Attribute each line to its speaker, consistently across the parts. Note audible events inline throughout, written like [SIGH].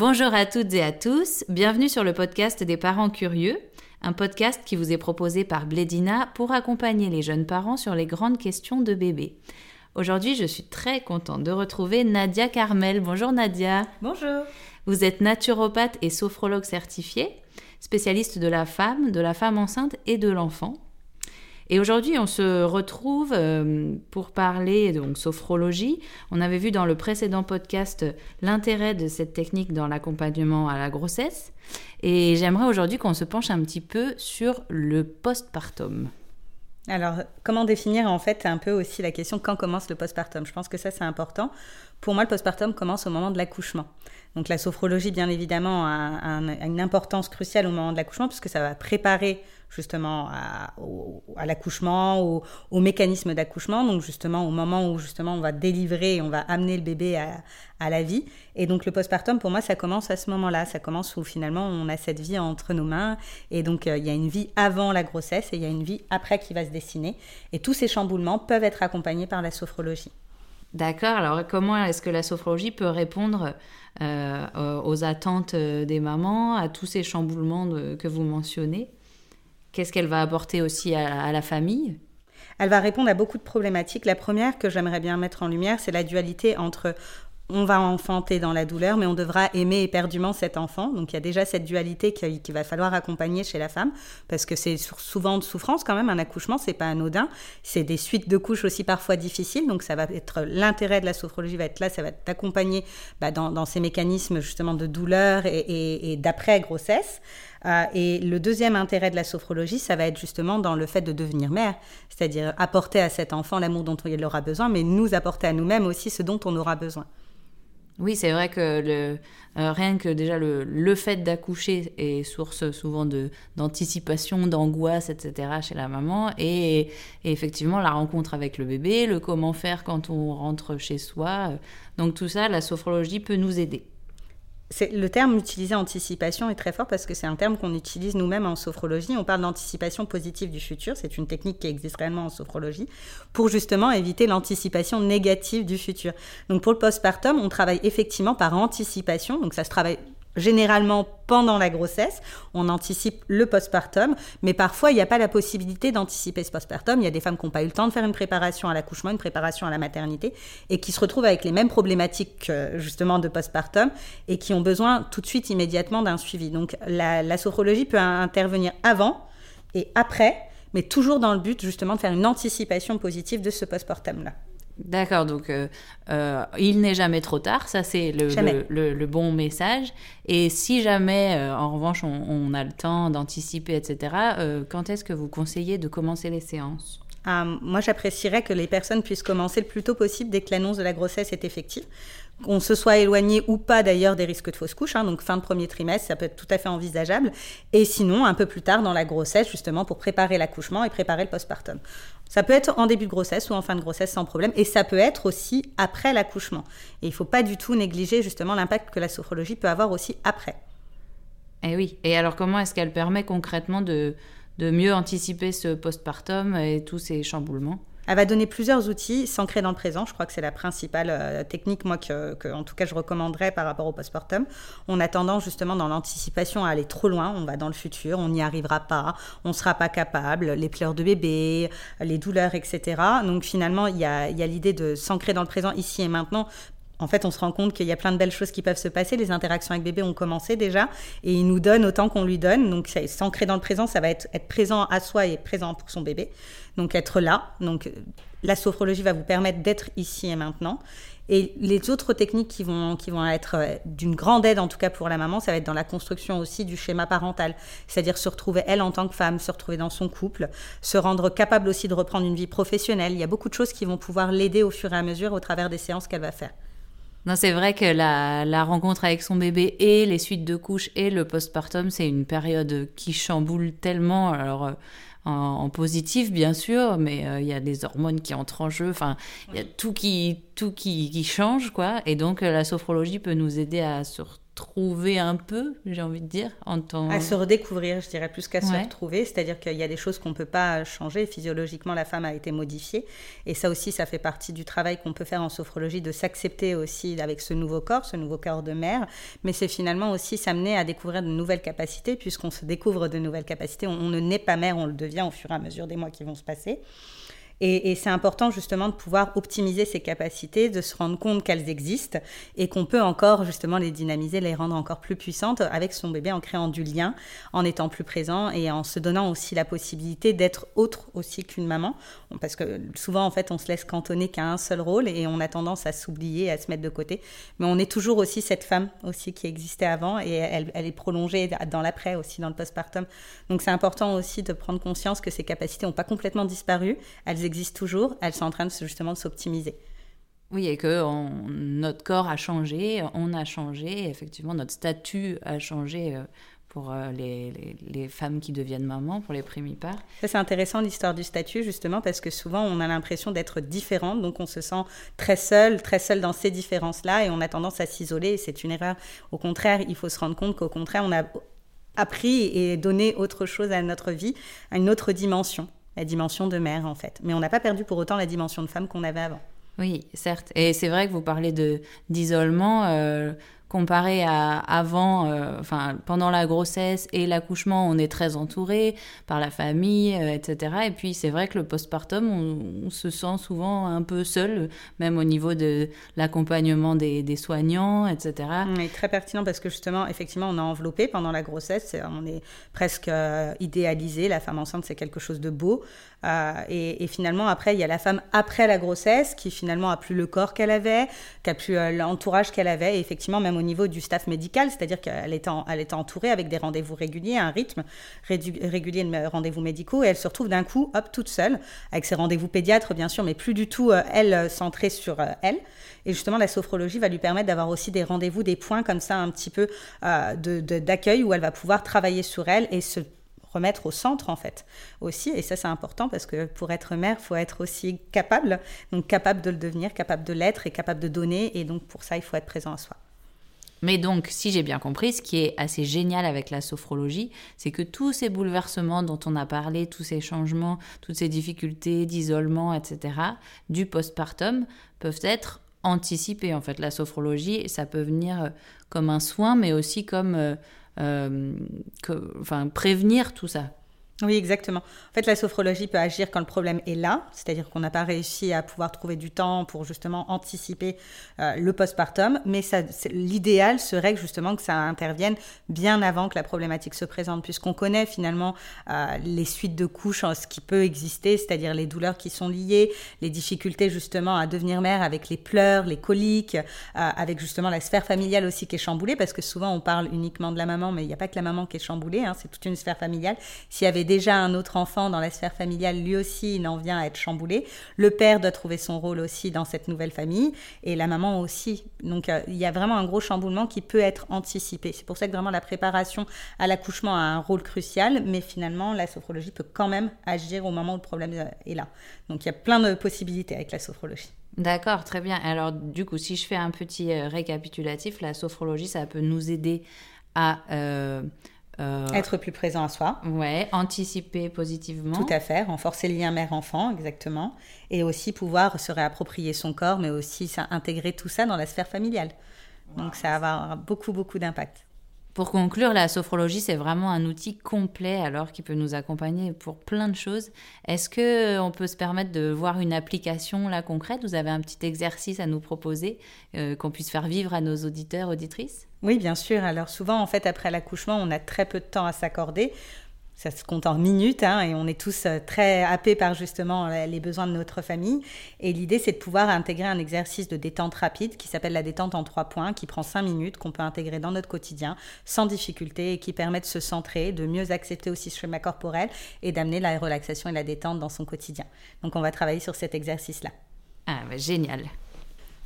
Speaker 1: Bonjour à toutes et à tous, bienvenue sur le podcast des parents curieux, un podcast qui vous est proposé par Blédina pour accompagner les jeunes parents sur les grandes questions de bébé. Aujourd'hui, je suis très contente de retrouver Nadia Carmel. Bonjour Nadia.
Speaker 2: Bonjour.
Speaker 1: Vous êtes naturopathe et sophrologue certifiée, spécialiste de la femme, de la femme enceinte et de l'enfant. Et aujourd'hui, on se retrouve euh, pour parler donc sophrologie. On avait vu dans le précédent podcast l'intérêt de cette technique dans l'accompagnement à la grossesse. Et j'aimerais aujourd'hui qu'on se penche un petit peu sur le postpartum.
Speaker 2: Alors, comment définir en fait un peu aussi la question quand commence le postpartum? Je pense que ça c'est important. Pour moi, le postpartum commence au moment de l'accouchement. Donc la sophrologie, bien évidemment, a, une importance cruciale au moment de l'accouchement puisque ça va préparer justement à, l'accouchement, au, mécanisme d'accouchement, donc justement au moment où justement on va délivrer, on va amener le bébé à, la vie. Et donc le postpartum, pour moi, ça commence à ce moment-là, ça commence où finalement on a cette vie entre nos mains, et donc euh, il y a une vie avant la grossesse et il y a une vie après qui va se dessiner. Et tous ces chamboulements peuvent être accompagnés par la sophrologie.
Speaker 1: D'accord, alors comment est-ce que la sophrologie peut répondre euh, aux attentes euh, des mamans, à tous ces chamboulements que vous mentionnez? Qu'est-ce qu'elle va apporter aussi à, la famille?
Speaker 2: Elle va répondre à beaucoup de problématiques. La première que j'aimerais bien mettre en lumière, c'est la dualité entre on va enfanter dans la douleur, mais on devra aimer éperdument cet enfant. Donc il y a déjà cette dualité qu'il va falloir accompagner chez la femme, parce que c'est souvent de souffrance quand même. Un accouchement, c'est pas anodin. C'est des suites de couches aussi parfois difficiles. Donc ça va être l'intérêt de la sophrologie va être là, ça va t'accompagner bah, dans, ces mécanismes justement de douleur et, d'après grossesse. Euh, et le deuxième intérêt de la sophrologie, ça va être justement dans le fait de devenir mère, c'est-à-dire apporter à cet enfant l'amour dont il aura besoin, mais nous apporter à nous-mêmes aussi ce dont on aura besoin.
Speaker 1: Oui, c'est vrai que euh, rien que déjà le, fait d'accoucher est source souvent d'anticipation, d'angoisse, etc. chez la maman. Et, effectivement, la rencontre avec le bébé, le comment faire quand on rentre chez soi. Donc tout ça, la sophrologie peut nous aider
Speaker 2: le terme utilisé anticipation est très fort parce que c'est un terme qu'on utilise nous-mêmes en sophrologie. On parle d'anticipation positive du futur. C'est une technique qui existe réellement en sophrologie pour justement éviter l'anticipation négative du futur. Donc pour le postpartum, on travaille effectivement par anticipation. Donc ça se travaille généralement pendant la grossesse, on anticipe le postpartum, mais parfois il n'y a pas la possibilité d'anticiper ce postpartum. Il y a des femmes qui n'ont pas eu le temps de faire une préparation à l'accouchement, une préparation à la maternité, et qui se retrouvent avec les mêmes problématiques justement de postpartum et qui ont besoin tout de suite immédiatement d'un suivi. Donc la, la sophrologie peut intervenir avant et après, mais toujours dans le but justement de faire une anticipation positive de ce postpartum-là.
Speaker 1: D'accord, donc euh, euh, il n'est jamais trop tard, ça c'est le, bon message. Et si jamais, euh, en revanche, on, a le temps d'anticiper, etc., quand est-ce que vous conseillez de commencer les séances?
Speaker 2: Moi, j'apprécierais que les personnes puissent commencer le plus tôt possible dès que l'annonce de la grossesse est effective qu'on se soit éloigné ou pas d'ailleurs des risques de fausse couche, hein, donc fin de premier trimestre, ça peut être tout à fait envisageable, et sinon un peu plus tard dans la grossesse, justement pour préparer l'accouchement et préparer le postpartum. Ça peut être en début de grossesse ou en fin de grossesse sans problème, et ça peut être aussi après l'accouchement. Et il ne faut pas du tout négliger justement l'impact que la sophrologie peut avoir aussi après.
Speaker 1: Eh oui, et alors comment est-ce qu'elle permet concrètement de, de mieux anticiper ce postpartum et tous ces chamboulements?
Speaker 2: Elle va donner plusieurs outils, s'ancrer dans le présent. Je crois que c'est la principale euh, technique, moi, que, en tout cas, je recommanderais par rapport au postpartum. On a tendance, justement, dans l'anticipation à aller trop loin. On va dans le futur, on n'y arrivera pas, on ne sera pas capable, les pleurs de bébé, les douleurs, etc. Donc, finalement, il y a, y a l'idée de s'ancrer dans le présent, ici et maintenant, en fait, on se rend compte qu'il y a plein de belles choses qui peuvent se passer. Les interactions avec bébé ont commencé déjà et il nous donne autant qu'on lui donne. Donc, s'ancrer dans le présent, ça va être être présent à soi et présent pour son bébé. Donc, être là. Donc, la sophrologie va vous permettre d'être ici et maintenant. Et les autres techniques qui vont, qui vont être euh, d'une grande aide, en tout cas pour la maman, ça va être dans la construction aussi du schéma parental. C'est-à-dire se retrouver elle en tant que femme, se retrouver dans son couple, se rendre capable aussi de reprendre une vie professionnelle. Il y a beaucoup de choses qui vont pouvoir l'aider au fur et à mesure au travers des séances qu'elle va faire.
Speaker 1: Non, c'est vrai que la, rencontre avec son bébé et les suites de couches et le postpartum, c'est une période qui chamboule tellement. Alors, en, positif, bien sûr, mais euh, il y a des hormones qui entrent en jeu. Enfin, il y a tout qui, tout qui, qui change, quoi. Et donc, euh, la sophrologie peut nous aider à se retrouver un peu, j'ai envie de dire, en tant...
Speaker 2: À se redécouvrir, je dirais, plus qu'à se retrouver. C'est-à-dire qu'il y a des choses qu'on ne peut pas changer. Physiologiquement, la femme a été modifiée. Et ça aussi, ça fait partie du travail qu'on peut faire en sophrologie, de s'accepter aussi avec ce nouveau corps, ce nouveau corps de mère. Mais c'est finalement aussi s'amener à découvrir de nouvelles capacités, puisqu'on se découvre de nouvelles capacités. On, on ne naît pas mère, on le devient au fur et à mesure des mois qui vont se passer. Et, c'est important justement de pouvoir optimiser ces capacités, de se rendre compte qu'elles existent et qu'on peut encore justement les dynamiser, les rendre encore plus puissantes avec son bébé en créant du lien, en étant plus présent et en se donnant aussi la possibilité d'être autre aussi qu'une maman. Parce que souvent en fait on se laisse cantonner qu'à un seul rôle et on a tendance à s'oublier, à se mettre de côté. Mais on est toujours aussi cette femme aussi qui existait avant et elle, est prolongée dans l'après aussi, dans le postpartum. Donc c'est important aussi de prendre conscience que ces capacités n'ont pas complètement disparu. Existent toujours, elles sont en train de, justement de s'optimiser.
Speaker 1: Oui, et que notre corps a changé, on a changé, effectivement, notre statut a changé euh, pour euh, les, les, femmes qui deviennent mamans, pour les primipares.
Speaker 2: Ça, c'est intéressant l'histoire du statut, justement, parce que souvent, on a l'impression d'être différente, donc on se sent très seul, très seul dans ces différences-là, et on a tendance à s'isoler, c'est une erreur. Au contraire, il faut se rendre compte qu'au contraire, on a appris et donné autre chose à notre vie, à une autre dimension la dimension de mère en fait. Mais on n'a pas perdu pour autant la dimension de femme qu'on avait avant.
Speaker 1: Oui, certes. Et c'est vrai que vous parlez d'isolement. Euh, comparé à avant, euh, enfin pendant la grossesse et l'accouchement, on est très entouré par la famille, euh, etc. Et puis c'est vrai que le postpartum, on, se sent souvent un peu seul, même au niveau de l'accompagnement des, soignants, etc.
Speaker 2: Oui, très pertinent parce que justement, effectivement, on a enveloppé pendant la grossesse, on est presque euh, idéalisé. La femme enceinte, c'est quelque chose de beau. Et, et, finalement, après, il y a la femme après la grossesse qui finalement a plus le corps qu'elle avait, qui a plus l'entourage qu'elle avait. Et effectivement, même au niveau du staff médical, c'est-à-dire qu'elle elle est entourée avec des rendez-vous réguliers, un rythme régulier de rendez-vous médicaux, et elle se retrouve d'un coup, hop, toute seule, avec ses rendez-vous pédiatres, bien sûr, mais plus du tout, euh, elle, euh, centrée sur euh, elle. Et justement, la sophrologie va lui permettre d'avoir aussi des rendez-vous, des points comme ça, un petit peu d'accueil, où elle va pouvoir travailler sur elle et se remettre au centre en fait aussi et ça c'est important parce que pour être mère il faut être aussi capable donc capable de le devenir capable de l'être et capable de donner et donc pour ça il faut être présent à soi
Speaker 1: mais donc, si j'ai bien compris, ce qui est assez génial avec la sophrologie, c'est que tous ces bouleversements dont on a parlé, tous ces changements, toutes ces difficultés d'isolement, etc., du postpartum, peuvent être anticipés. En fait, la sophrologie, ça peut venir euh, comme un soin, mais aussi comme euh, euh, enfin, prévenir tout ça.
Speaker 2: Oui, exactement. En fait, la sophrologie peut agir quand le problème est là, c'est-à-dire qu'on n'a pas réussi à pouvoir trouver du temps pour justement anticiper euh, le postpartum, mais l'idéal serait justement que ça intervienne bien avant que la problématique se présente, puisqu'on connaît finalement euh, les suites de couches, ce qui peut exister, c'est-à-dire les douleurs qui sont liées, les difficultés justement à devenir mère avec les pleurs, les coliques, euh, avec justement la sphère familiale aussi qui est chamboulée, parce que souvent on parle uniquement de la maman, mais il n'y a pas que la maman qui est chamboulée, hein, c'est toute une sphère familiale. S'il y avait déjà un autre enfant dans la sphère familiale, lui aussi, il en vient à être chamboulé. Le père doit trouver son rôle aussi dans cette nouvelle famille et la maman aussi. Donc euh, il y a vraiment un gros chamboulement qui peut être anticipé. C'est pour ça que vraiment la préparation à l'accouchement a un rôle crucial, mais finalement la sophrologie peut quand même agir au moment où le problème euh, est là. Donc il y a plein de possibilités avec la sophrologie.
Speaker 1: D'accord, très bien. Alors du coup, si je fais un petit euh, récapitulatif, la sophrologie, ça peut nous aider à
Speaker 2: Être plus présent à soi.
Speaker 1: Ouais, anticiper positivement.
Speaker 2: Tout à fait, renforcer le lien mère-enfant, exactement. Et aussi pouvoir se réapproprier son corps, mais aussi intégrer tout ça dans la sphère familiale. Donc ça va avoir beaucoup, beaucoup d'impact.
Speaker 1: Pour conclure, la sophrologie, c'est vraiment un outil complet alors qui peut nous accompagner pour plein de choses. Est-ce que euh, on peut se permettre de voir une application là concrète? Vous avez un petit exercice à nous proposer euh, qu'on puisse faire vivre à nos auditeurs, auditrices?
Speaker 2: Oui, bien sûr. Alors souvent, en fait, après l'accouchement, on a très peu de temps à s'accorder ça se compte en minutes hein, et on est tous euh, très happés par justement les besoins de notre famille. Et l'idée, c'est de pouvoir intégrer un exercice de détente rapide qui s'appelle la détente en trois points, qui prend cinq minutes, qu'on peut intégrer dans notre quotidien sans difficulté et qui permet de se centrer, de mieux accepter aussi ce schéma corporel et d'amener la relaxation et la détente dans son quotidien. Donc on va travailler sur cet exercice-là.
Speaker 1: Ah, bah, génial.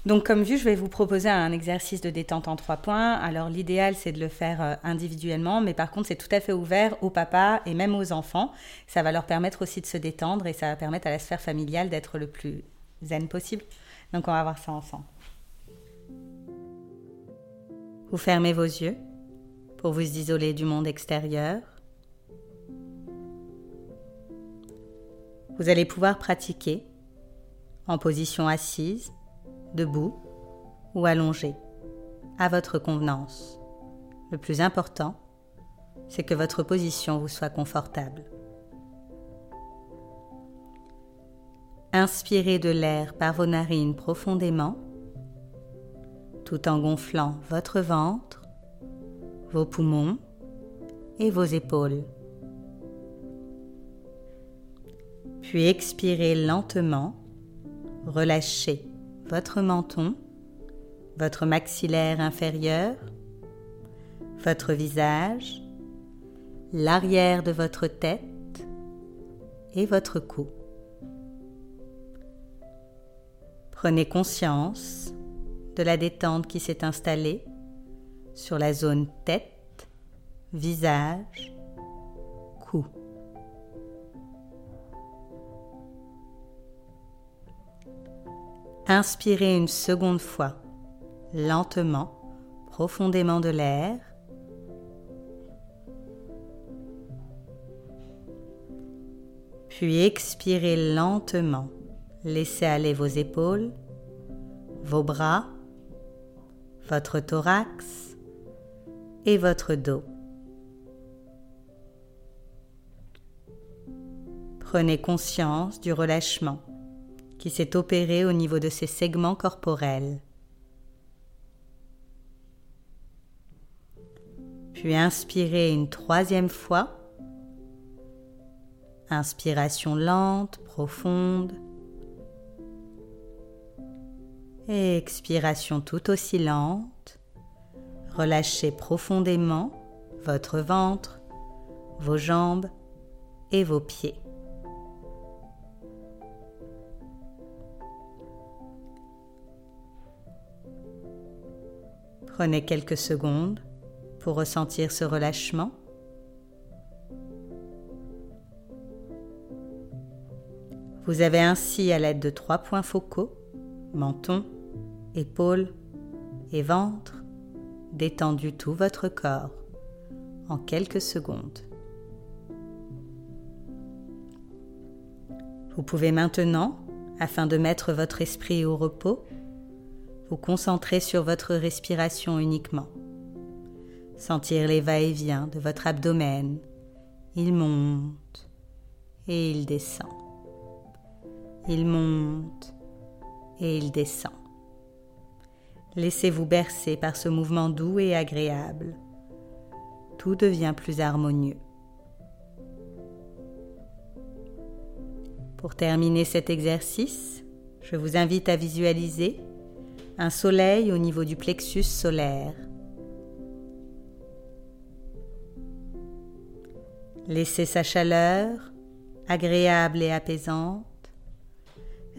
Speaker 2: Donc, comme vu, je vais vous proposer un exercice de détente en trois points. Alors, l'idéal, c'est de le faire euh, individuellement, mais par contre, c'est tout à fait ouvert aux papas et même aux enfants. Ça va leur permettre aussi de se détendre et ça va permettre à la sphère familiale d'être le plus zen possible. Donc, on va voir ça ensemble. Vous fermez vos yeux pour vous isoler du monde extérieur. Vous allez pouvoir pratiquer en position assise, debout ou allongée, à votre convenance. Le plus important, c'est que votre position vous soit confortable. Inspirez de l'air par vos narines profondément, tout en gonflant votre ventre, vos poumons et vos épaules. Puis expirez lentement, relâchez votre menton, votre maxillaire inférieur, votre visage, l'arrière de votre tête et votre cou. Prenez conscience de la détente qui s'est installée sur la zone tête, visage, Inspirez une seconde fois, lentement, profondément de l'air. Puis expirez lentement Laissez aller vos épaules, vos bras, votre thorax et votre dos. Prenez conscience du relâchement qui s'est opéré au niveau de ces segments corporels. Puis inspirez une troisième fois. Inspiration lente, profonde expiration tout aussi lente. Relâchez profondément votre ventre, vos jambes et vos pieds. Prenez quelques secondes pour ressentir ce relâchement. Vous avez ainsi, à l'aide de trois points focaux, menton, épaules et ventre, détendu tout votre corps en quelques secondes. Vous pouvez maintenant, afin de mettre votre esprit au repos, vous concentrer sur votre respiration uniquement. Sentir les va-et-vient de votre abdomen. Il monte et il descend. Il monte et il descend. Laissez-vous bercer par ce mouvement doux et agréable. Tout devient plus harmonieux. Pour terminer cet exercice, je vous invite à visualiser un soleil au niveau du plexus solaire. Laissez sa chaleur, agréable et apaisante,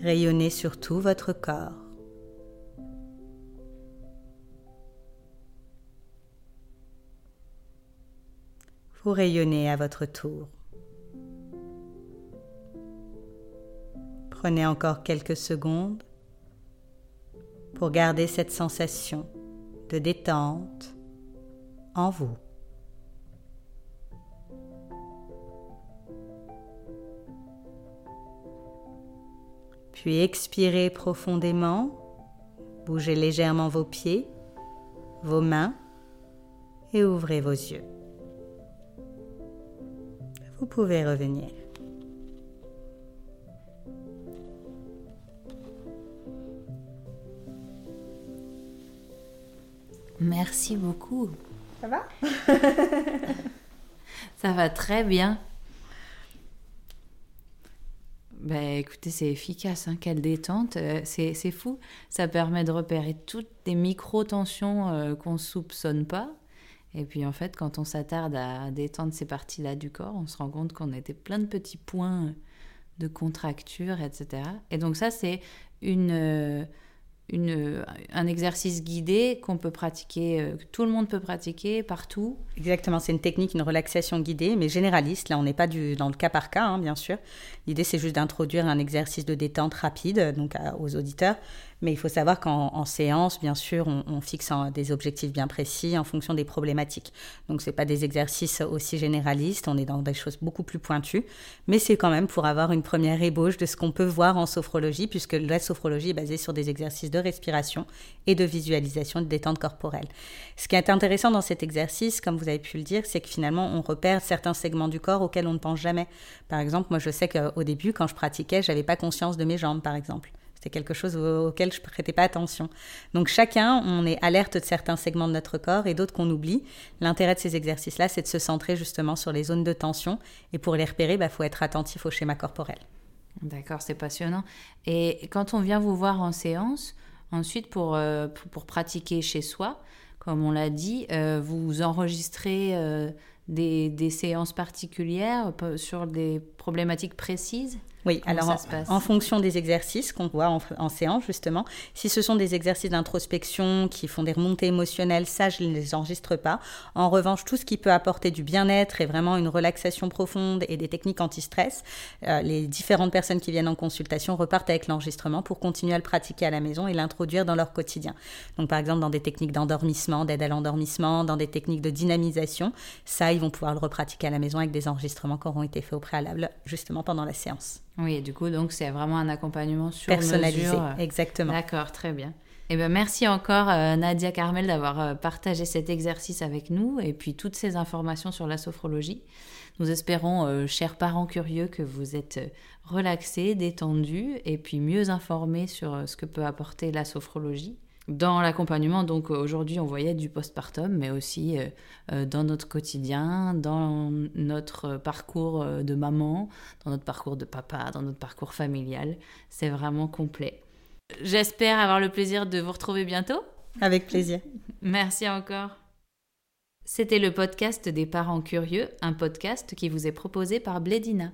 Speaker 2: rayonner sur tout votre corps. Vous rayonnez à votre tour. Prenez encore quelques secondes pour garder cette sensation de détente en vous. Puis expirez profondément, bougez légèrement vos pieds, vos mains et ouvrez vos yeux vous pouvez revenir.
Speaker 1: Merci beaucoup.
Speaker 2: Ça va? [LAUGHS]
Speaker 1: Ça va très bien. Ben, écoutez, c'est efficace, hein, quelle détente, euh, c'est fou. Ça permet de repérer toutes les micro-tensions euh, qu'on ne soupçonne pas. Et puis en fait, quand on s'attarde à détendre ces parties-là du corps, on se rend compte qu'on était plein de petits points de contracture, etc. Et donc ça, c'est une, une, un exercice guidé qu'on peut pratiquer, euh, que tout le monde peut pratiquer partout.
Speaker 2: Exactement, c'est une technique, une relaxation guidée, mais généraliste. Là, on n'est pas du, dans le cas par cas, hein, bien sûr. L'idée, c'est juste d'introduire un exercice de détente rapide donc aux auditeurs, mais il faut savoir qu'en séance, bien sûr, on, fixe des objectifs bien précis en fonction des problématiques. Donc, ce n'est pas des exercices aussi généralistes, on est dans des choses beaucoup plus pointues, mais c'est quand même pour avoir une première ébauche de ce qu'on peut voir en sophrologie, puisque la sophrologie est basée sur des exercices de respiration et de visualisation de détente corporelle. Ce qui est intéressant dans cet exercice, comme vous avez pu le dire, c'est que finalement, on repère certains segments du corps auxquels on ne pense jamais. Par exemple, moi, je sais qu'au début, quand je pratiquais, j'avais pas conscience de mes jambes, par exemple. C'est quelque chose auquel je ne prêtais pas attention. Donc chacun, on est alerte de certains segments de notre corps et d'autres qu'on oublie. L'intérêt de ces exercices-là, c'est de se centrer justement sur les zones de tension. Et pour les repérer, il bah, faut être attentif au schéma corporel.
Speaker 1: D'accord, c'est passionnant. Et quand on vient vous voir en séance, ensuite pour, euh, pour, pratiquer chez soi, comme on l'a dit, euh, vous enregistrez euh, des, des, séances particulières sur des problématiques précises?
Speaker 2: Oui, alors en, fonction des exercices qu'on voit en, séance, justement, si ce sont des exercices d'introspection qui font des remontées émotionnelles, ça, je ne les enregistre pas. En revanche, tout ce qui peut apporter du bien-être et vraiment une relaxation profonde et des techniques anti-stress, euh, les différentes personnes qui viennent en consultation repartent avec l'enregistrement pour continuer à le pratiquer à la maison et l'introduire dans leur quotidien. Donc, par exemple, dans des techniques d'endormissement, d'aide à l'endormissement, dans des techniques de dynamisation, ça, ils vont pouvoir le repratiquer à la maison avec des enregistrements qui auront été faits au préalable, justement pendant la séance.
Speaker 1: Oui, du coup, donc c'est vraiment un accompagnement sur
Speaker 2: Personnalisé,
Speaker 1: mesure.
Speaker 2: exactement.
Speaker 1: D'accord, très bien. Eh bien, merci encore euh, Nadia Carmel d'avoir euh, partagé cet exercice avec nous et puis toutes ces informations sur la sophrologie. Nous espérons, euh, chers parents curieux, que vous êtes relaxés, détendus et puis mieux informés sur ce que peut apporter la sophrologie. Dans l'accompagnement, donc aujourd'hui, on voyait du postpartum, mais aussi euh, euh, dans notre quotidien, dans notre parcours euh, de maman, dans notre parcours de papa, dans notre parcours familial. C'est vraiment complet. J'espère avoir le plaisir de vous retrouver bientôt.
Speaker 2: Avec plaisir.
Speaker 1: Merci encore. C'était le podcast des parents curieux, un podcast qui vous est proposé par Blédina.